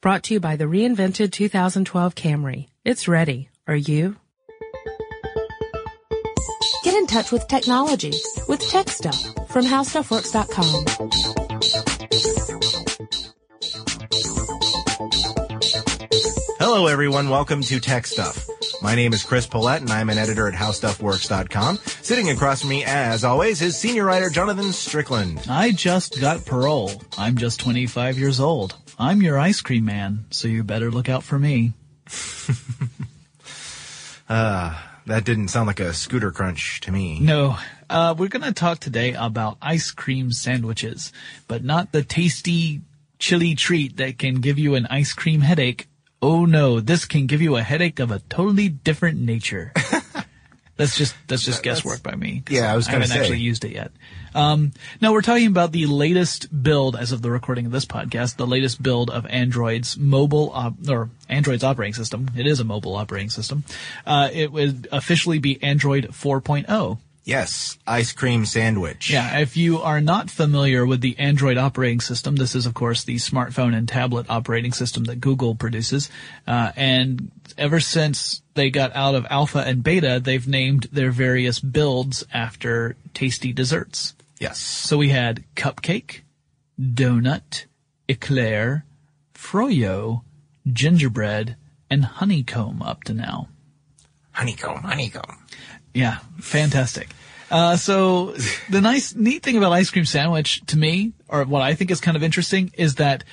Brought to you by the reinvented 2012 Camry. It's ready. Are you? Get in touch with technology with Tech Stuff from HowStuffWorks.com. Hello, everyone. Welcome to Tech Stuff. My name is Chris Pollette, and I'm an editor at HowStuffWorks.com. Sitting across from me, as always, is senior writer Jonathan Strickland. I just got parole. I'm just 25 years old. I'm your ice cream man, so you better look out for me. That didn't sound like a scooter crunch to me. No, uh, we're going to talk today about ice cream sandwiches, but not the tasty, chilly treat that can give you an ice cream headache. Oh no, this can give you a headache of a totally different nature. That's just that's just guesswork by me. Yeah, I was gonna say. I haven't actually used it yet. Um, no, we're talking about the latest build as of the recording of this podcast. The latest build of Android's mobile op- or Android's operating system. It is a mobile operating system. Uh, it would officially be Android oh. 4.0. Yes, ice cream sandwich. Yeah, if you are not familiar with the Android operating system, this is of course the smartphone and tablet operating system that Google produces. Uh, and ever since they got out of alpha and beta, they've named their various builds after tasty desserts. Yes. So we had cupcake, donut, eclair, froyo, gingerbread, and honeycomb up to now. Honeycomb, honeycomb. Yeah, fantastic. Uh, so the nice, neat thing about ice cream sandwich to me, or what I think is kind of interesting, is that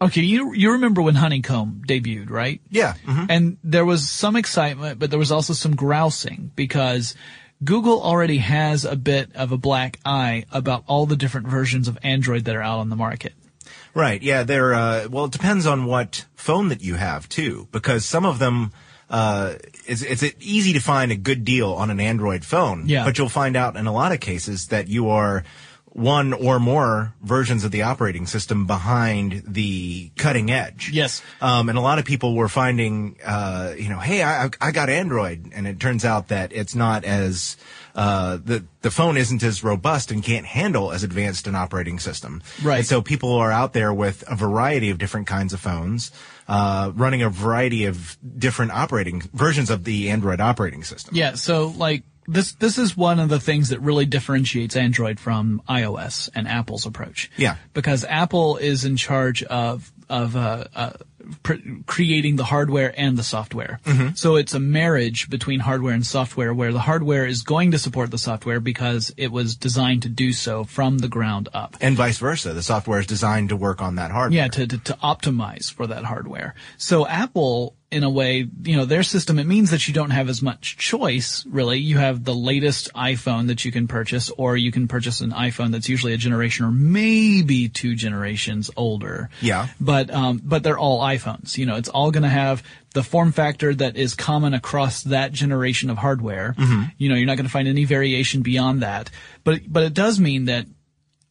okay, you you remember when honeycomb debuted, right? Yeah. mhm. And there was some excitement, but there was also some grousing because Google already has a bit of a black eye about all the different versions of Android that are out on the market. Right. Yeah. They're, uh, well, it depends on what phone that you have too, because some of them, uh, it's, it's easy to find a good deal on an Android phone. Yeah. But you'll find out in a lot of cases that you are one or more versions of the operating system behind the cutting edge. Yes. Um, and a lot of people were finding, uh, you know, hey, I, I got Android, and it turns out that it's not as uh, the the phone isn't as robust and can't handle as advanced an operating system. Right. And so people are out there with a variety of different kinds of phones, uh, running a variety of different operating versions of the Android operating system. Yeah, so like this this is one of the things that really differentiates Android from iOS and Apple's approach. Yeah. Because Apple is in charge of of uh, uh, pr- creating the hardware and the software. So it's a marriage between hardware and software where the hardware is going to support the software because it was designed to do so from the ground up. And vice versa. The software is designed to work on that hardware. Yeah, to, to, to optimize for that hardware. So Apple, in a way, you know, their system, it means that you don't have as much choice, really. You have the latest iPhone that you can purchase, or you can purchase an iPhone that's usually a generation or maybe two generations older. Yeah. But, um, but they're all iPhones. You know, it's all gonna have the form factor that is common across that generation of hardware. You know, you're not gonna find any variation beyond that. But, but it does mean that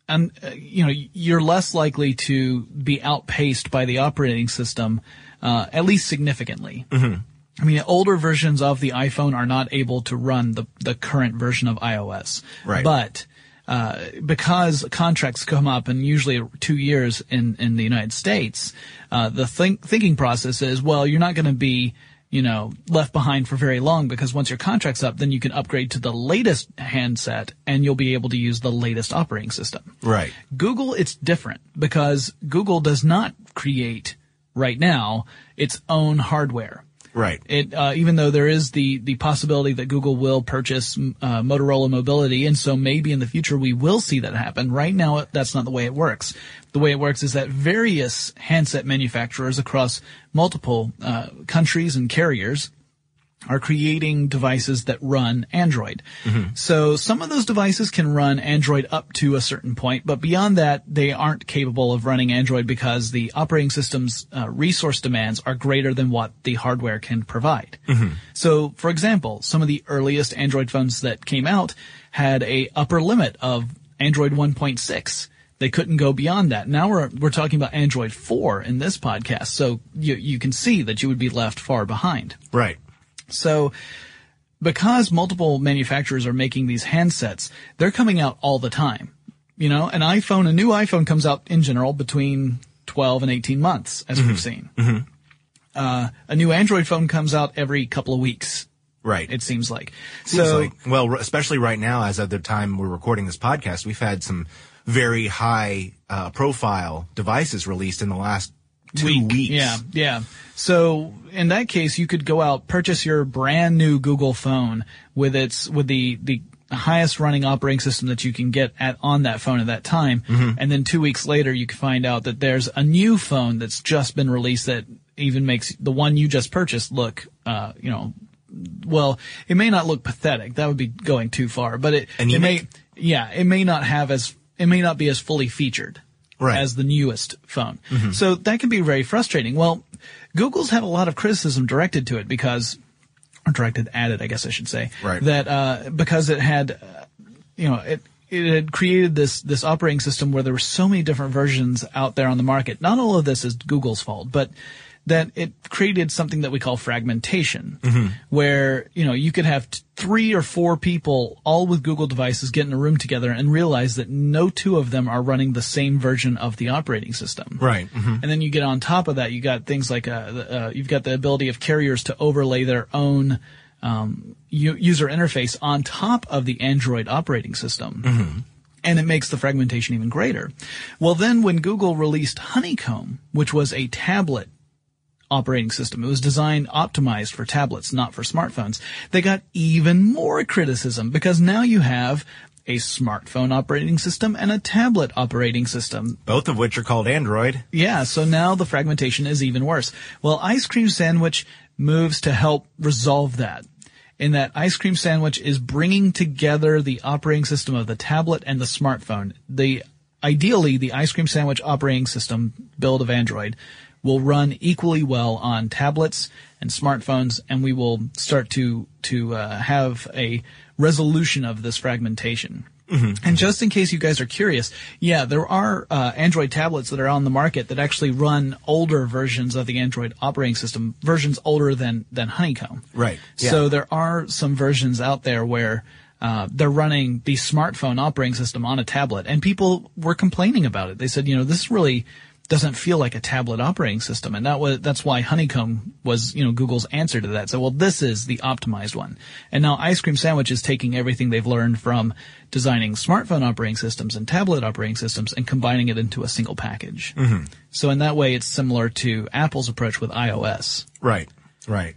and uh, you know you're less likely to be outpaced by the operating system, uh, at least significantly. Mm-hmm. I mean, older versions of the iPhone are not able to run the the current version of iOS. Right. But uh, because contracts come up in usually two years in in the United States, uh, the think, thinking process is well, you're not going to be you know, left behind for very long because once your contract's up, then you can upgrade to the latest handset and you'll be able to use the latest operating system. Right. Google, it's different because Google does not create right now its own hardware. Right. It, uh, even though there is the, the possibility that Google will purchase, uh, Motorola Mobility, and so maybe in the future we will see that happen. Right now, that's not the way it works. The way it works is that various handset manufacturers across multiple, uh, countries and carriers are creating devices that run Android. So some of those devices can run Android up to a certain point, but beyond that, they aren't capable of running Android because the operating system's uh, resource demands are greater than what the hardware can provide. So, for example, some of the earliest Android phones that came out had a upper limit of Android 1.6. They couldn't go beyond that. Now we're we're talking about Android 4 in this podcast, so you you can see that you would be left far behind. Right. So because multiple manufacturers are making these handsets, they're coming out all the time. You know, an iPhone, a new iPhone comes out in general between 12 and 18 months, as we've seen. Uh, a new Android phone comes out every couple of weeks. Right. It seems like. Seems so, like, well, especially right now, as of the time we're recording this podcast, we've had some very high uh, profile devices released in the last two week. weeks. Yeah, yeah. So in that case, you could go out purchase your brand new Google phone with its with the the highest running operating system that you can get at on that phone at that time, and then two weeks later, you can find out that there's a new phone that's just been released that even makes the one you just purchased look, uh, you know. Well, it may not look pathetic. That would be going too far, but it, it may, yeah, it may not have as, it may not be as fully featured Right. as the newest phone. So that can be very frustrating. Well, Google's had a lot of criticism directed to it because, or directed at it, I guess I should say. Right. That, uh, because it had, uh, you know, it, it had created this, this operating system where there were so many different versions out there on the market. Not all of this is Google's fault, but that it created something that we call fragmentation, where, you know, you could have t- three or four people all with Google devices get in a room together and realize that no two of them are running the same version of the operating system. Right. mhm. And then you get on top of that, you got things like, uh, uh, you've got the ability of carriers to overlay their own, um, u- user interface on top of the Android operating system. And it makes the fragmentation even greater. Well, then when Google released Honeycomb, which was a tablet operating system. It was designed, optimized for tablets, not for smartphones. They got even more criticism because now you have a smartphone operating system and a tablet operating system. Both of which are called Android. Yeah, so now the fragmentation is even worse. Well, Ice Cream Sandwich moves to help resolve that. In that Ice Cream Sandwich is bringing together the operating system of the tablet and the smartphone. The ideally the Ice Cream Sandwich operating system build of Android will run equally well on tablets and smartphones, and we will start to to uh, have a resolution of this fragmentation. And just in case you guys are curious, yeah, there are uh, Android tablets that are on the market that actually run older versions of the Android operating system, versions older than than Honeycomb. Right, yeah. So there are some versions out there where uh, they're running the smartphone operating system on a tablet, and people were complaining about it. They said, you know, this really doesn't feel like a tablet operating system, and that was that's why Honeycomb was, you know, Google's answer to that. So, well, this is the optimized one, and now Ice Cream Sandwich is taking everything they've learned from designing smartphone operating systems and tablet operating systems and combining it into a single package. Mm-hmm. So, in that way, it's similar to Apple's approach with iOS. Right, right.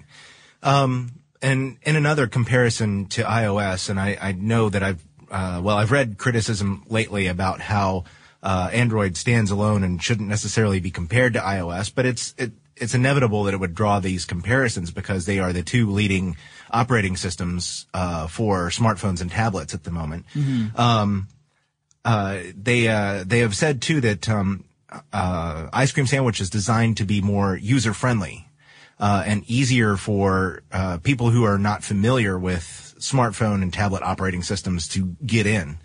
Um, and in another comparison to iOS, and I, I know that I've, uh, well, I've read criticism lately about how uh, Android stands alone and shouldn't necessarily be compared to iOS, but it's it, it's inevitable that it would draw these comparisons because they are the two leading operating systems uh, for smartphones and tablets at the moment. Um, uh, they uh, they have said too that um, uh, ice cream sandwich is designed to be more user friendly uh, and easier for uh, people who are not familiar with smartphone and tablet operating systems to get in.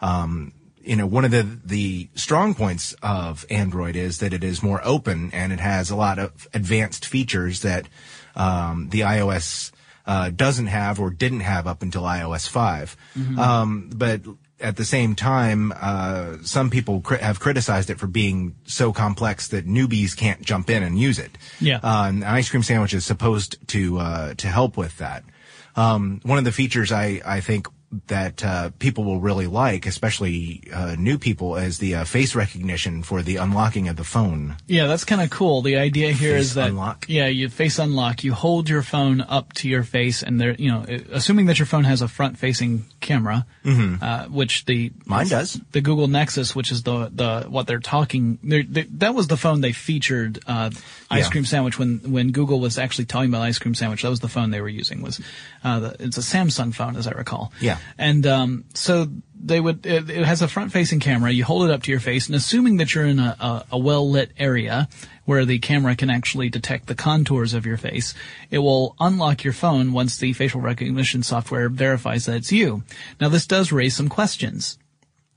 Um, you know, one of the the strong points of Android is that it is more open and it has a lot of advanced features that um, the iOS uh, doesn't have or didn't have up until iOS 5. Um, but at the same time, uh, some people cri- have criticized it for being so complex that newbies can't jump in and use it. Yeah. Uh, and ice cream sandwich is supposed to uh, to help with that. Um, one of the features I, I think that uh, people will really like, especially uh, new people, is the uh, face recognition for the unlocking of the phone. Yeah, that's kind of cool. The idea here Face is that unlock? yeah, you face unlock. You hold your phone up to your face, and there, you know, assuming that your phone has a front-facing camera, uh, which the Mm-hmm. Mine does. The Google Nexus, which is the the what they're talking. They're, they, that was the phone they featured uh, ice Yeah. cream sandwich when when Google was actually talking about ice cream sandwich. That was the phone they were using. Was uh, the, it's a Samsung phone, as I recall. Yeah. And um, so they would. It, it has a front-facing camera. You hold it up to your face, and assuming that you're in a, a, a well-lit area where the camera can actually detect the contours of your face, it will unlock your phone once the facial recognition software verifies that it's you. Now, this does raise some questions.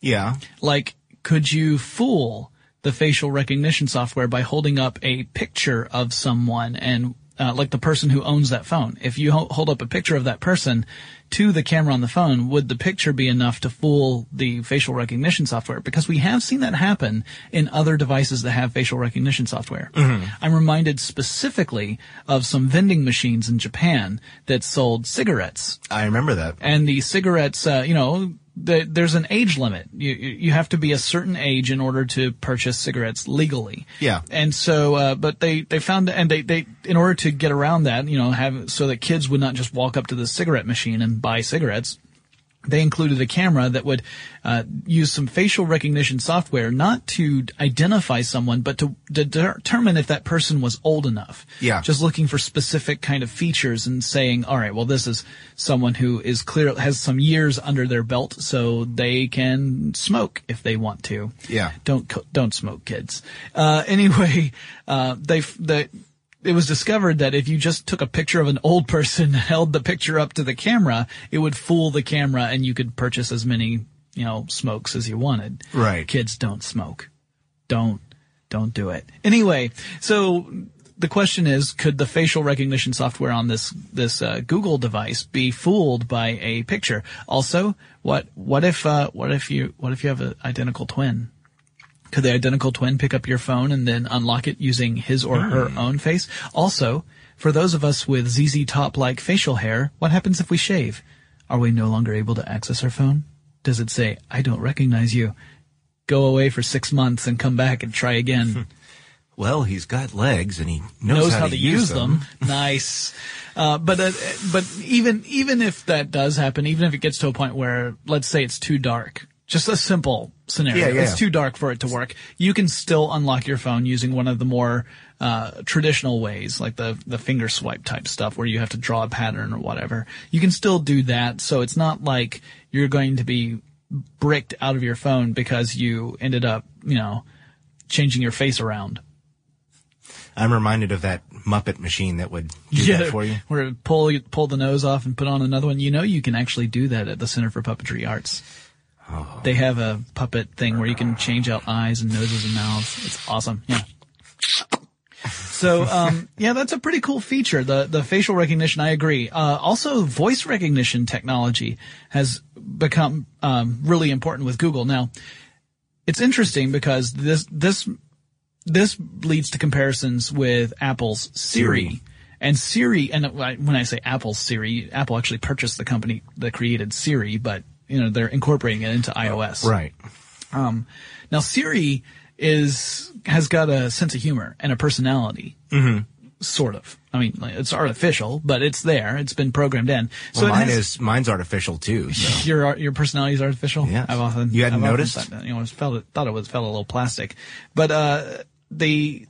Yeah. Like, could you fool the facial recognition software by holding up a picture of someone and uh, like the person who owns that phone. If you ho- hold up a picture of that person to the camera on the phone, would the picture be enough to fool the facial recognition software? Because we have seen that happen in other devices that have facial recognition software. I'm reminded specifically of some vending machines in Japan that sold cigarettes I remember that. and the cigarettes, uh, you know, the, there's an age limit. You you have to be a certain age in order to purchase cigarettes legally. Yeah. And so, uh, but they they found and they they in order to get around that, you know, have so that kids would not just walk up to the cigarette machine and buy cigarettes. They included a camera that would uh, use some facial recognition software, not to identify someone, but to, to determine if that person was old enough. Yeah. Just looking for specific kind of features and saying, all right, well, this is someone who is clear, has some years under their belt, so they can smoke if they want to. Yeah. Don't, co- don't smoke, kids. Uh, anyway, uh, they, they, it was discovered that if you just took a picture of an old person, held the picture up to the camera, it would fool the camera and you could purchase as many, you know, smokes as you wanted. Right. Kids don't smoke. Don't, don't do it. Anyway, so the question is, could the facial recognition software on this, this, uh, Google device be fooled by a picture? Also, what, what if, uh, what if you, what if you have an identical twin? Could the identical twin pick up your phone and then unlock it using his or her own face? Also, for those of us with ZZ Top like facial hair, what happens if we shave? Are we no longer able to access our phone? Does it say, I don't recognize you? Go away for six months and come back and try again. Well, he's got legs and he knows, knows how, to use them. nice. Uh, but uh, but even even if that does happen, even if it gets to a point where let's say it's too dark, just a simple scenario, Yeah, yeah. it's too dark for it to work. You can still unlock your phone using one of the more uh, traditional ways, like the the finger swipe type stuff, where you have to draw a pattern or whatever. You can still do that, so it's not like you're going to be bricked out of your phone because you ended up, you know, changing your face around. I'm reminded of that Muppet machine that would do that for you. Where it pull pull the nose off and put on another one. You know, you can actually do that at the Center for Puppetry Arts. Oh. They have a puppet thing where you can change out eyes and noses and mouths. It's awesome. Yeah. So, um, yeah, that's a pretty cool feature. The, the facial recognition, I agree. Uh, also voice recognition technology has become, um, really important with Google. Now, it's interesting because this, this, this leads to comparisons with Apple's Siri. Siri. And Siri, and when I say Apple's Siri, Apple actually purchased the company that created Siri, but, you know, they're incorporating it into iOS. Right. Um, now Siri is has got a sense of humor and a personality. Mm-hmm. Sort of. I mean, it's artificial, but it's there. It's been programmed in. So Well, mine has- is mine's artificial too. So. your your personality is artificial. Yeah, I've often You hadn't I've noticed? that, you know, felt it, thought it was felt a little plastic, but uh, the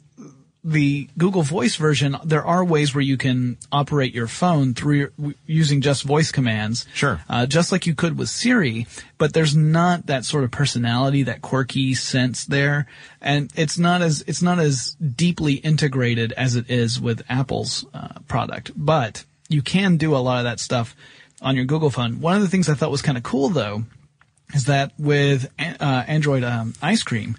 the Google Voice version, there are ways where you can operate your phone through your, w- using just voice commands. Sure. Uh, just like you could with Siri, but there's not that sort of personality, that quirky sense there, and it's not as it's not as deeply integrated as it is with Apple's uh, product. But you can do a lot of that stuff on your Google phone. One of the things I thought was kind of cool though is that with uh, Android um, Ice Cream,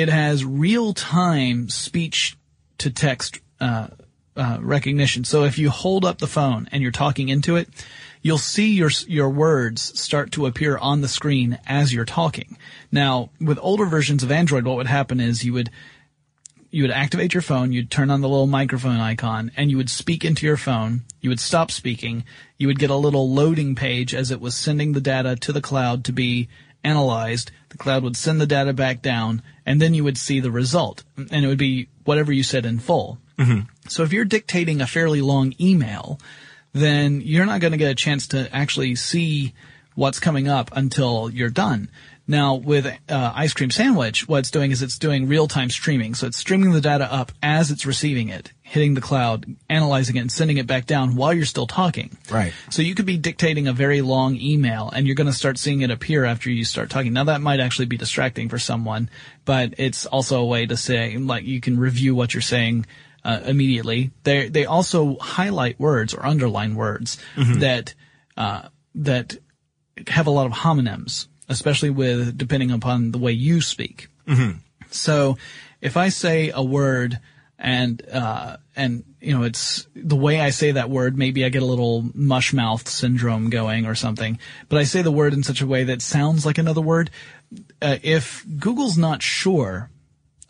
it has real time speech to text uh, uh, recognition. So if you hold up the phone and you're talking into it, you'll see your your words start to appear on the screen as you're talking. Now, with older versions of Android, what would happen is you would you would activate your phone, you'd turn on the little microphone icon, and you would speak into your phone. You would stop speaking. You would get a little loading page as it was sending the data to the cloud to be analyzed. The cloud would send the data back down, and then you would see the result. And it would be whatever you said in full. Mm-hmm. So if you're dictating a fairly long email, then you're not going to get a chance to actually see what's coming up until you're done. Now with uh, Ice Cream Sandwich, what it's doing is it's doing real-time streaming. So it's streaming the data up as it's receiving it, hitting the cloud, analyzing it, and sending it back down while you're still talking. Right. So you could be dictating a very long email and you're going to start seeing it appear after you start talking. Now that might actually be distracting for someone, but it's also a way to say, like, you can review what you're saying uh, immediately. They they also highlight words or underline words that uh, that have a lot of homonyms, especially with depending upon the way you speak. So if I say a word And, uh, and, you know, it's the way I say that word, maybe I get a little mush mouth syndrome going or something, but I say the word in such a way that sounds like another word. Uh, if Google's not sure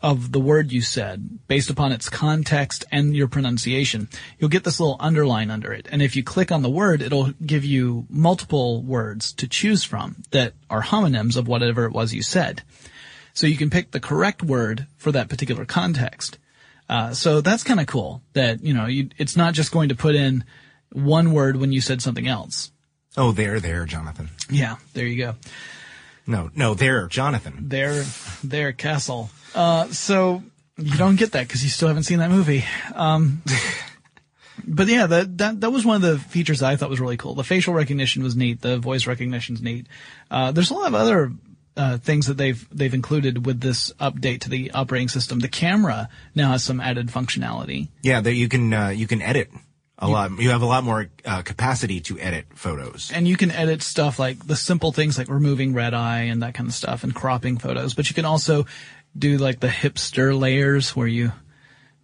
of the word you said based upon its context and your pronunciation, you'll get this little underline under it. And if you click on the word, it'll give you multiple words to choose from that are homonyms of whatever it was you said. So you can pick the correct word for that particular context. Uh, so that's kind of cool that, you know, you, it's not just going to put in one word when you said something else. Oh, there, there, Jonathan. Yeah, there you go. No, no, there, Jonathan. There, there, Castle. Uh, so you don't get that because you still haven't seen that movie. Um, but yeah, that, that, that was one of the features I thought was really cool. The facial recognition was neat. The voice recognition's neat. Uh, there's a lot of other, uh, things that they've, they've included with this update to the operating system. The camera now has some added functionality. Yeah, that you can, uh, you can edit a lot. You have a lot more uh, capacity to edit photos. And you can edit stuff like the simple things like removing red eye and that kind of stuff and cropping photos. But you can also do like the hipster layers where you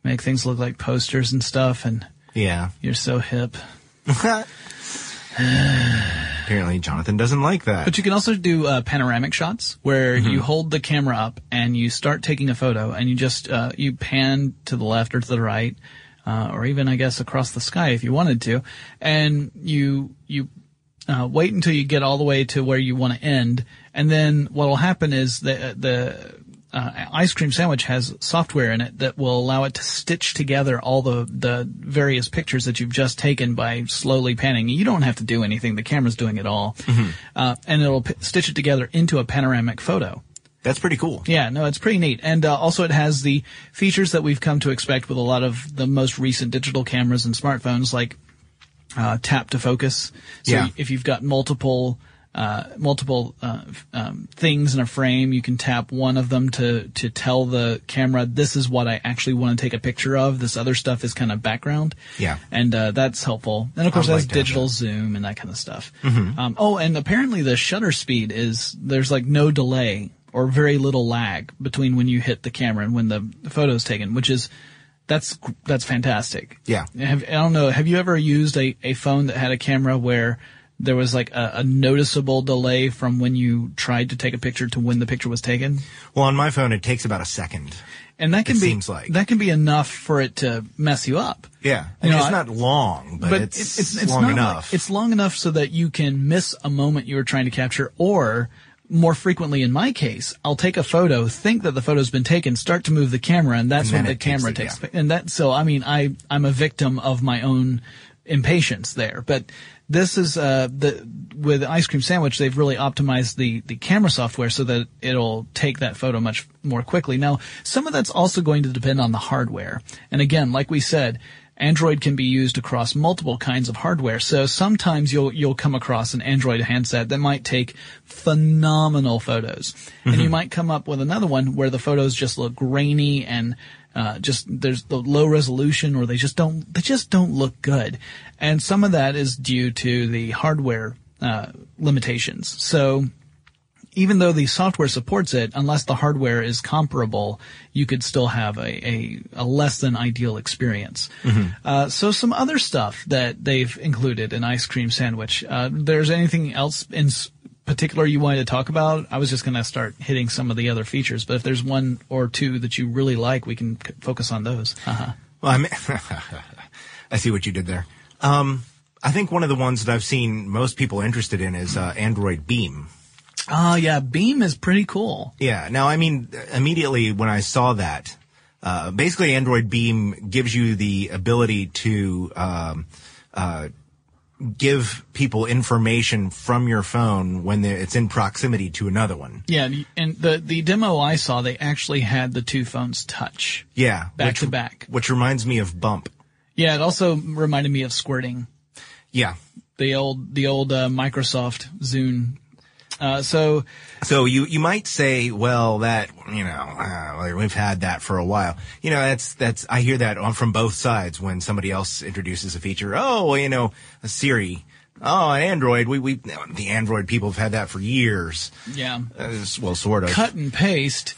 make things look like posters and stuff and Yeah. you're so hip. Apparently, Jonathan doesn't like that. But you can also do uh, panoramic shots where you hold the camera up and you start taking a photo and you just uh, you pan to the left or to the right, uh, or even I guess across the sky if you wanted to, and you you uh, wait until you get all the way to where you want to end, and then what will happen is the the uh, ice cream sandwich has software in it that will allow it to stitch together all the the various pictures that you've just taken by slowly panning. You don't have to do anything; the camera's doing it all, uh, and it'll p- stitch it together into a panoramic photo. That's pretty cool. Yeah, no, it's pretty neat. And uh, also it has the features that we've come to expect with a lot of the most recent digital cameras and smartphones, like uh, tap to focus. So Yeah. if you've got multiple uh, multiple uh, um, things in a frame, you can tap one of them to to tell the camera this is what I actually want to take a picture of. This other stuff is kind of background. Yeah. and uh, that's helpful. And of course, I it would has like to have digital that. zoom and that kind of stuff. Um, oh, and apparently the shutter speed is there's like no delay or very little lag between when you hit the camera and when the photo is taken, which is that's that's fantastic. Yeah. Have, I don't know. Have you ever used a, a phone that had a camera where there was like a, a noticeable delay from when you tried to take a picture to when the picture was taken? Well, on my phone, it takes about a second. And that can be seems like. that can be enough for it to mess you up. Yeah. I mean, know, it's I- not long, but, but it's, it's, it's, long enough. Like, it's long enough so that you can miss a moment you were trying to capture, or more frequently, in my case, I'll take a photo, think that the photo's been taken, start to move the camera, and that's And when the it takes camera it, takes. yeah. And that, so I mean, I I'm a victim of my own impatience there, but. This is uh, the with ice cream sandwich. They've really optimized the the camera software so that it'll take that photo much more quickly. Now, some of that's also going to depend on the hardware. And again, like we said, Android can be used across multiple kinds of hardware. So sometimes you'll you'll come across an Android handset that might take phenomenal photos, and you might come up with another one where the photos just look grainy and uh, just there's the low resolution, or they just don't they just don't look good. And some of that is due to the hardware uh, limitations. So even though the software supports it, unless the hardware is comparable, you could still have a, a, a less than ideal experience. Uh, so some other stuff that they've included in Ice Cream Sandwich. Uh, there's anything else in particular you wanted to talk about? I was just going to start hitting some of the other features, but if there's one or two that you really like, we can c- focus on those. Uh-huh. Well, I mean, I see what you did there. Um, I think one of the ones that I've seen most people interested in is uh, Android Beam. Oh yeah, Beam is pretty cool. Yeah. Now, I mean, immediately when I saw that, uh, basically Android Beam gives you the ability to um, uh, give people information from your phone when it's in proximity to another one. Yeah, and the the demo I saw, they actually had the two phones touch. Yeah. Back which, to back. Which reminds me of Bump. Yeah, it also reminded me of squirting. Yeah. The old the old uh, Microsoft Zune. Uh, so So you you might say, well, that you know, uh, we've had that for a while. You know, that's that's I hear that on from both sides when somebody else introduces a feature. Oh, well, you know, a Siri. Oh, an Android. We we the Android people have had that for years. yeah, Uh, well, sort of. cut and paste.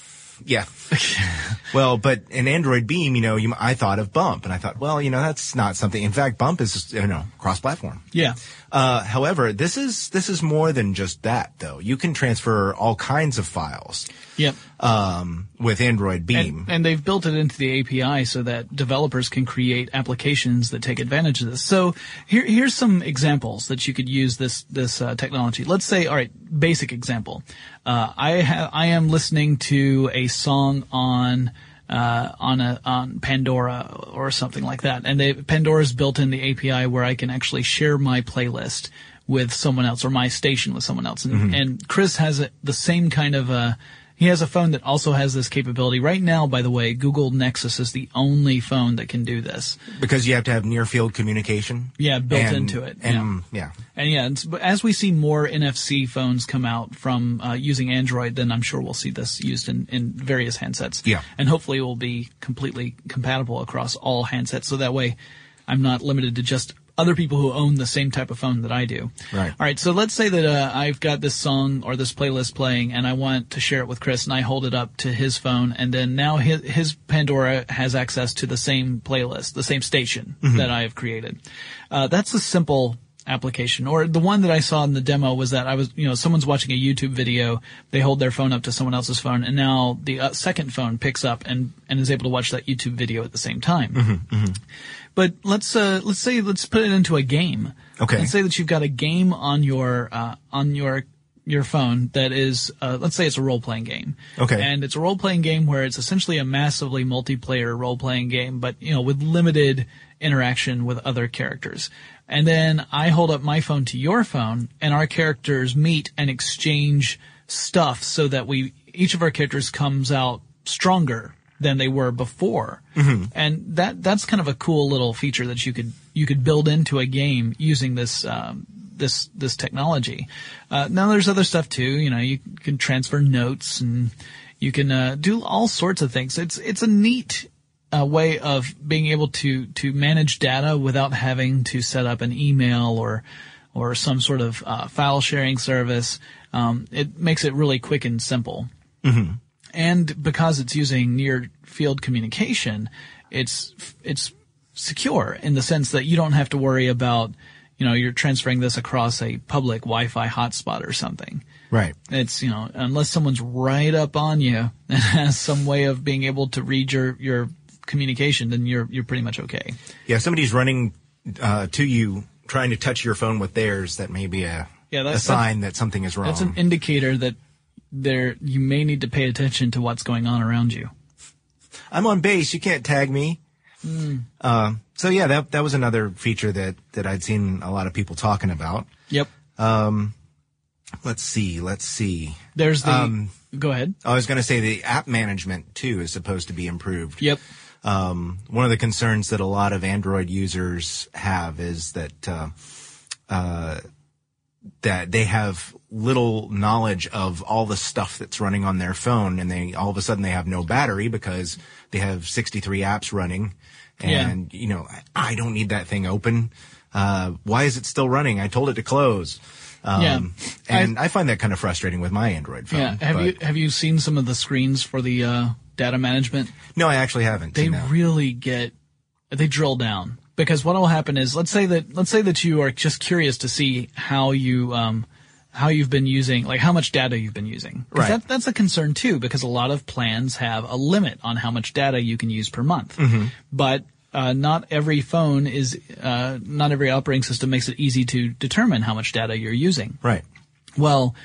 Yeah. well, but in Android Beam, you know, you, I thought of Bump, and I thought, well, you know, that's not something. In fact, Bump is, you know, cross-platform. Yeah. Uh, however, this is this is more than just that, though. You can transfer all kinds of files Yep. um, with Android Beam. And, and they've built it into the API so that developers can create applications that take advantage of this. So here, here's some examples that you could use this this uh, technology. Let's say, all right, basic example. Uh, I ha- I am listening to a song on. Uh, on a on Pandora or something like that, and they, Pandora's built in the API where I can actually share my playlist with someone else or my station with someone else, and, and Chris has a, the same kind of uh, he has a phone that also has this capability. Right now, by the way, Google Nexus is the only phone that can do this. because you have to have near field communication. Yeah, built And- into it. And yeah. And yeah, it's, but as we see more NFC phones come out from uh, using Android, then I'm sure we'll see this used in, in various handsets. Yeah. And hopefully it will be completely compatible across all handsets. So that way I'm not limited to just other people who own the same type of phone that I do. Right. All right. So let's say that uh, I've got this song or this playlist playing and I want to share it with Chris and I hold it up to his phone and then now his, his Pandora has access to the same playlist, the same station that I have created. Uh, that's a simple application or the one that I saw in the demo was that I was, you know, someone's watching a YouTube video, they hold their phone up to someone else's phone and now the uh, second phone picks up and, and is able to watch that YouTube video at the same time. But let's uh, let's say let's put it into a game. Okay. Let's say that you've got a game on your uh, on your your phone that is uh, let's say it's a role playing game. Okay. And it's a role playing game where it's essentially a massively multiplayer role playing game, but you know with limited interaction with other characters. And then I hold up my phone to your phone, and our characters meet and exchange stuff so that we each of our characters comes out stronger than they were before. And that that's kind of a cool little feature that you could you could build into a game using this um, this this technology. Uh, now there's other stuff too. You know, you can transfer notes and you can uh, do all sorts of things. It's it's a neat uh, way of being able to to manage data without having to set up an email or or some sort of uh, file sharing service. Um, it makes it really quick and simple. And because it's using near field communication, it's it's secure in the sense that you don't have to worry about, you know, you're transferring this across a public Wi-Fi hotspot or something. Right. It's, you know, unless someone's right up on you and has some way of being able to read your, your communication, then you're, you're pretty much okay. Yeah, if somebody's running uh, to you, trying to touch your phone with theirs, that may be a, Yeah, that- a sign that something is wrong. That's an indicator that there, you may need to pay attention to what's going on around you. I'm on base. You can't tag me. Hmm. Uh, so yeah, that that was another feature that that I'd seen a lot of people talking about. Yep. Let's see. Let's see. There's the, Um, go ahead. I was going to say the app management too is supposed to be improved. Yep. Um, one of the concerns that a lot of Android users have is that uh, uh, that they have little knowledge of all the stuff that's running on their phone, and they all of a sudden they have no battery because they have 63 apps running, and you know I don't need that thing open. Uh, why is it still running? I told it to close. Um, Yeah. and I, find that kind of frustrating with my Android phone. Yeah. Have but- you have you seen some of the screens for the uh, data management? No, I actually haven't. They really get they drill down because what will happen is let's say that let's say that you are just curious to see how you um how you've been using like how much data you've been using Right. That, that's a concern too because a lot of plans have a limit on how much data you can use per month. Mm-hmm. But uh, not every phone is, uh, not every operating system makes it easy to determine how much data you're using. right. Well,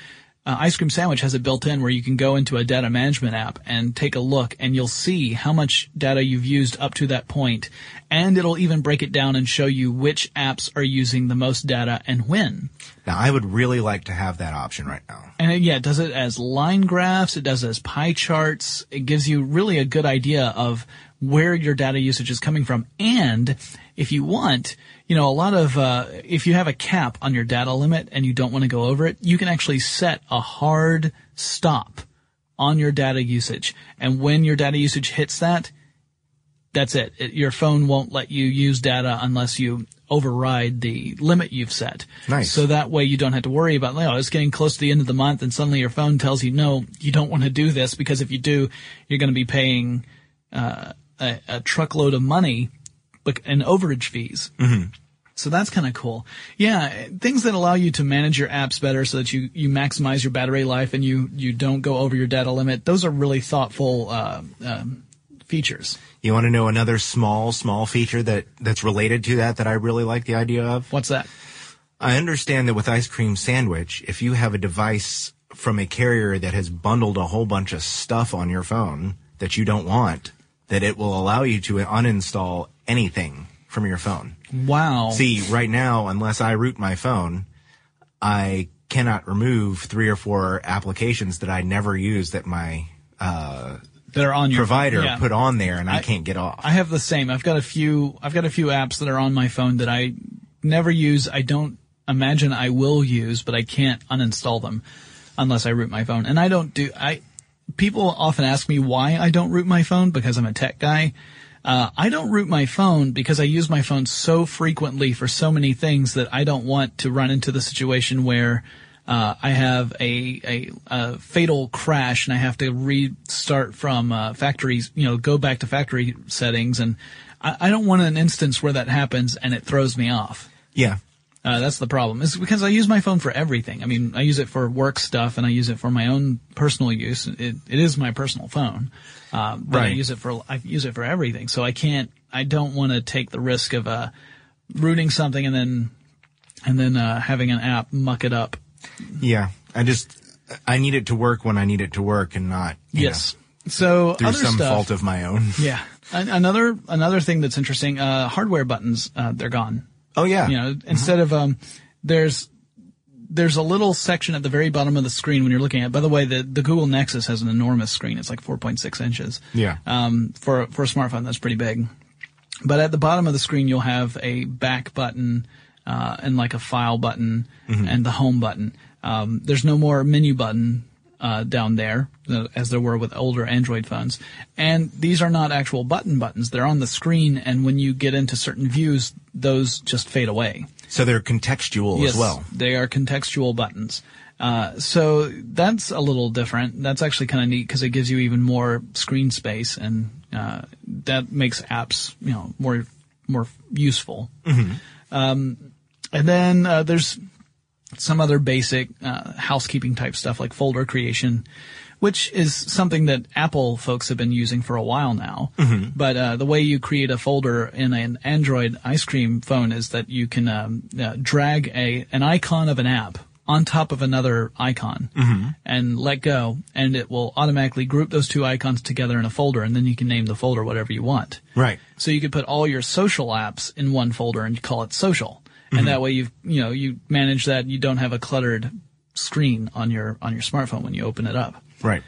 uh, Ice Cream Sandwich has it built in where you can go into a data management app and take a look and you'll see how much data you've used up to that point and it'll even break it down and show you which apps are using the most data and when. Now, I would really like to have that option right now. And it, yeah, it does it as line graphs, it does it as pie charts. It gives you really a good idea of where your data usage is coming from. And if you want, you know, a lot of, uh, if you have a cap on your data limit and you don't want to go over it, you can actually set a hard stop on your data usage. And when your data usage hits that, that's it. it. Your phone won't let you use data unless you override the limit you've set. Nice. So that way you don't have to worry about, oh, it's getting close to the end of the month and suddenly your phone tells you, no, you don't want to do this because if you do, you're going to be paying, uh, a, a truckload of money and overage fees. Mm-hmm. So that's kind of cool. Yeah, things that allow you to manage your apps better so that you, you maximize your battery life and you, you don't go over your data limit. Those are really thoughtful, uh, um, features. You want to know another small, small feature that, that's related to that that I really like the idea of? What's that? I understand that with Ice Cream Sandwich, if you have a device from a carrier that has bundled a whole bunch of stuff on your phone that you don't want, that it will allow you to uninstall anything from your phone. Wow. See, right now, unless I root my phone, I cannot remove three or four applications that I never use that my uh, that are on your provider yeah. put on there and I, can't get off. I have the same. I've got a few. I've got a few apps that are on my phone that I never use. I don't imagine I will use, but I can't uninstall them unless I root my phone. And I don't do. I people often ask me why I don't root my phone because I'm a tech guy. Uh, I don't root my phone because I use my phone so frequently for so many things that I don't want to run into the situation where uh, I have a, a, a fatal crash and I have to restart from uh, factories, you know, go back to factory settings, and I, I don't want an instance where that happens and it throws me off. yeah. Uh, that's the problem. It's because I use my phone for everything. I mean, I use it for work stuff and I use it for my own personal use. It, it is my personal phone. Uh, but I use it for, I use it for everything. So I can't, I don't want to take the risk of, uh, rooting something and then, and then, uh, having an app muck it up. Yeah. I just, I need it to work when I need it to work and not, Yes. So through other some stuff, fault of my own. yeah. Another, another thing that's interesting, uh, hardware buttons, uh, they're gone. Oh yeah. You know, instead of um, there's there's a little section at the very bottom of the screen when you're looking at. By the way, the the Google Nexus has an enormous screen. It's like 4.6 inches. Yeah. Um, for for a smartphone, that's pretty big. But at the bottom of the screen, you'll have a back button uh, and like a file button and the home button. Um, there's no more menu button uh, down there as there were with older Android phones. And these are not actual button buttons. They're on the screen, and when you get into certain views, those just fade away. So they're contextual as well. They are contextual buttons. Uh, so that's a little different. That's actually kind of neat because it gives you even more screen space, and uh, that makes apps, you know, more more useful. Um, and then uh, there's some other basic uh, housekeeping type stuff like folder creation, which is something that Apple folks have been using for a while now. But uh, the way you create a folder in an Android ice cream phone is that you can um, uh, drag a an icon of an app on top of another icon and let go, and it will automatically group those two icons together in a folder, and then you can name the folder whatever you want. Right. So you could put all your social apps in one folder and call it social. And that way you you know, you manage that you don't have a cluttered screen on your on your smartphone when you open it up. Right.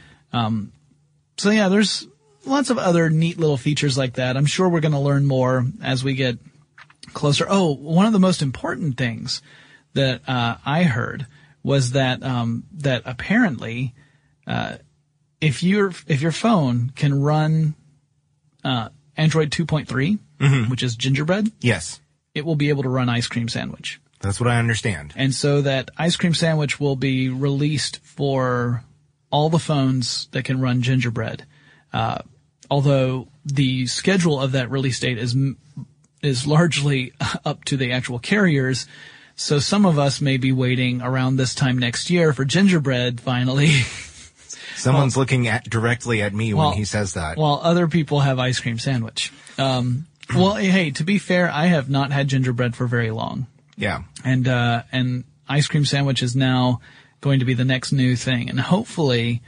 So yeah, there's lots of other neat little features like that. I'm sure we're going to learn more as we get closer. Oh, one of the most important things that uh, I heard was that um, that apparently, uh, if your if your phone can run uh, Android 2.3, which is Gingerbread, Yes. It will be able to run Ice Cream Sandwich. That's what I understand. And so that Ice Cream Sandwich will be released for all the phones that can run Gingerbread. Uh, although the schedule of that release date is is largely up to the actual carriers. So some of us may be waiting around this time next year for Gingerbread finally, Someone's looking at directly at me Well- when he says that. while other people have Ice Cream Sandwich. Um, well, hey, to be fair, I have not had Gingerbread for very long. yeah. and uh, and ice cream sandwich is now going to be the next new thing, and hopefully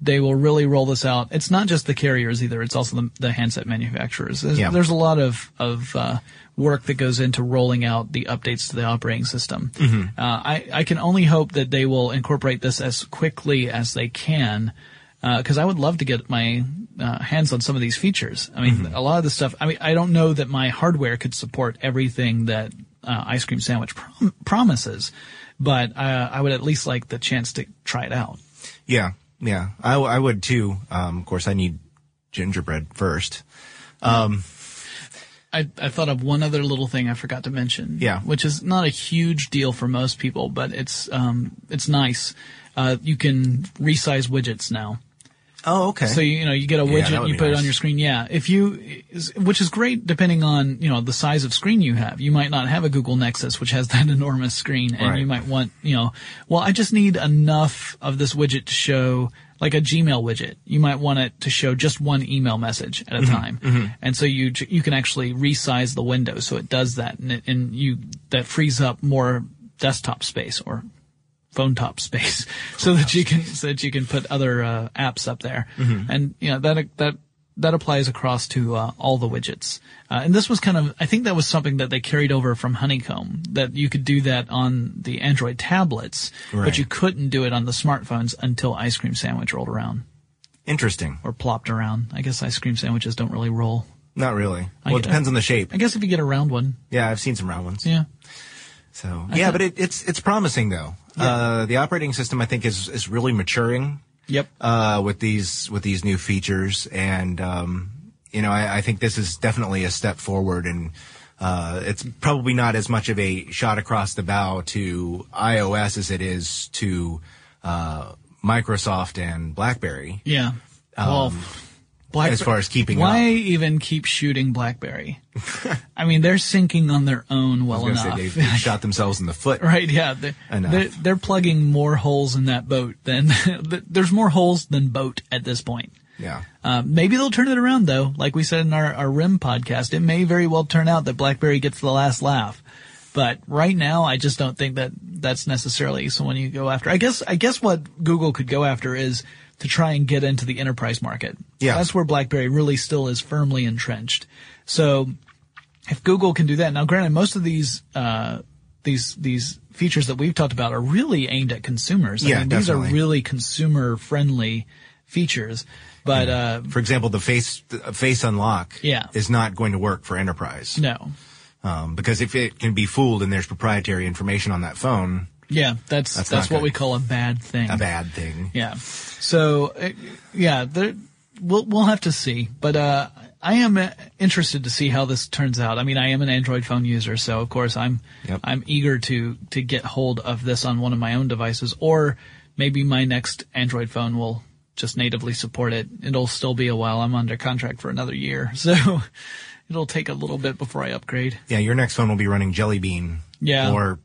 they will really roll this out. It's not just the carriers either; it's also the, the handset manufacturers. There's, Yeah. there's a lot of of uh, work that goes into rolling out the updates to the operating system. Uh, I I can only hope that they will incorporate this as quickly as they can. Because I would love to get my uh, hands on some of these features. I mean, a lot of the stuff. I mean, I don't know that my hardware could support everything that uh, ice cream sandwich prom- promises, but uh, I would at least like the chance to try it out. Yeah. Yeah. I, I would too. Um, of course, I need gingerbread first. I I, I thought of one other little thing I forgot to mention. Yeah. Which is not a huge deal for most people, but it's um it's nice. Uh, you can resize widgets now. Oh, okay. So you, know you get a widget, would you put it on your screen. Yeah, if you, which is great depending on you know the size of screen you have. You might not have a Google Nexus which has that enormous screen, and Right. you might want you know, well I just need enough of this widget to show like a Gmail widget. You might want it to show just one email message at a Mm-hmm. time, and so you you can actually resize the window so it does that, and, it, and you that frees up more desktop space or phone top space so that you can so that you can put other uh, apps up there. And you know that that that applies across to uh, all the widgets. Uh, and this was kind of i think that was something that they carried over from honeycomb that you could do that on the android tablets but you couldn't do it on the smartphones until ice cream sandwich rolled around. Interesting. or plopped around. I guess ice cream sandwiches don't really roll. Not really. I Well, it depends on the shape. i guess if you get a round one. Yeah, I've seen some round ones. yeah So yeah, but it, it's it's promising though. Uh, the operating system I think is is really maturing yep. uh, with these with these new features, and um, you know I, I think this is definitely a step forward, and uh, it's probably not as much of a shot across the bow to iOS as it is to uh, Microsoft and BlackBerry. yeah. Well Um, as far as keeping why up. even keep shooting BlackBerry? I mean, they're sinking on their own well enough. say they've, shot themselves in the foot. right? Yeah, they're, they're they're plugging more holes in that boat than there's more holes than boat at this point. Yeah. Uh, maybe they'll turn it around though. Like we said in our, our RIM podcast, it may very well turn out that BlackBerry gets the last laugh. But right now, I just don't think that that's necessarily someone you go after. I guess, I guess what Google could go after is to try and get into the enterprise market. Yeah. That's where BlackBerry really still is firmly entrenched. So if Google can do that, now granted, most of these, uh, these, these features that we've talked about are really aimed at consumers. I Yeah, mean, these are really consumer friendly features. But, uh, For example, the face the face unlock Yeah. is not going to work for enterprise. no. Um, because if it can be fooled and there's proprietary information on that phone, Yeah, that's that's, That's what good. we call a bad thing. a bad thing. Yeah. So uh, yeah, there, we'll we'll have to see. But uh, I am uh, interested to see how this turns out. I mean, I am an Android phone user, so of course I'm Yep. I'm eager to to get hold of this on one of my own devices, or maybe my next Android phone will just natively support it. It'll still be a while. I'm under contract for another year, so it'll take a little bit before I upgrade. Yeah, your next phone will be running Jelly Bean. Yeah. Or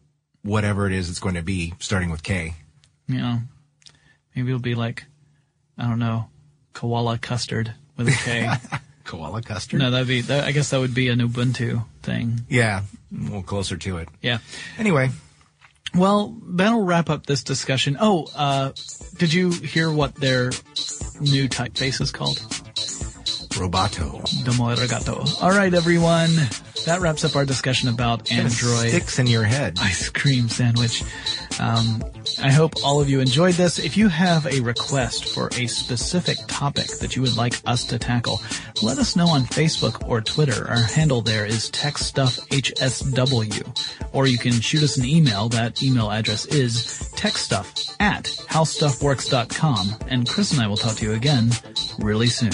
whatever it is it's going to be, starting with K. You know, maybe it'll be like I don't know, koala custard with a K. Koala custard. No, that'd be. That, I guess that would be an Ubuntu thing. Yeah, well, closer to it. Yeah. Anyway, Well, that'll wrap up this discussion. Oh, uh, did you hear what their new typeface is called? Roboto. Domo Arigato. All right, everyone. That wraps up our discussion about Android sticks in your head. ice cream sandwich. Um, I hope all of you enjoyed this. If you have a request for a specific topic that you would like us to tackle, let us know on Facebook or Twitter. Our handle there is techstuffhsw. Or you can shoot us an email. That email address is techstuff at howstuffworks.com. And Chris and I will talk to you again really soon.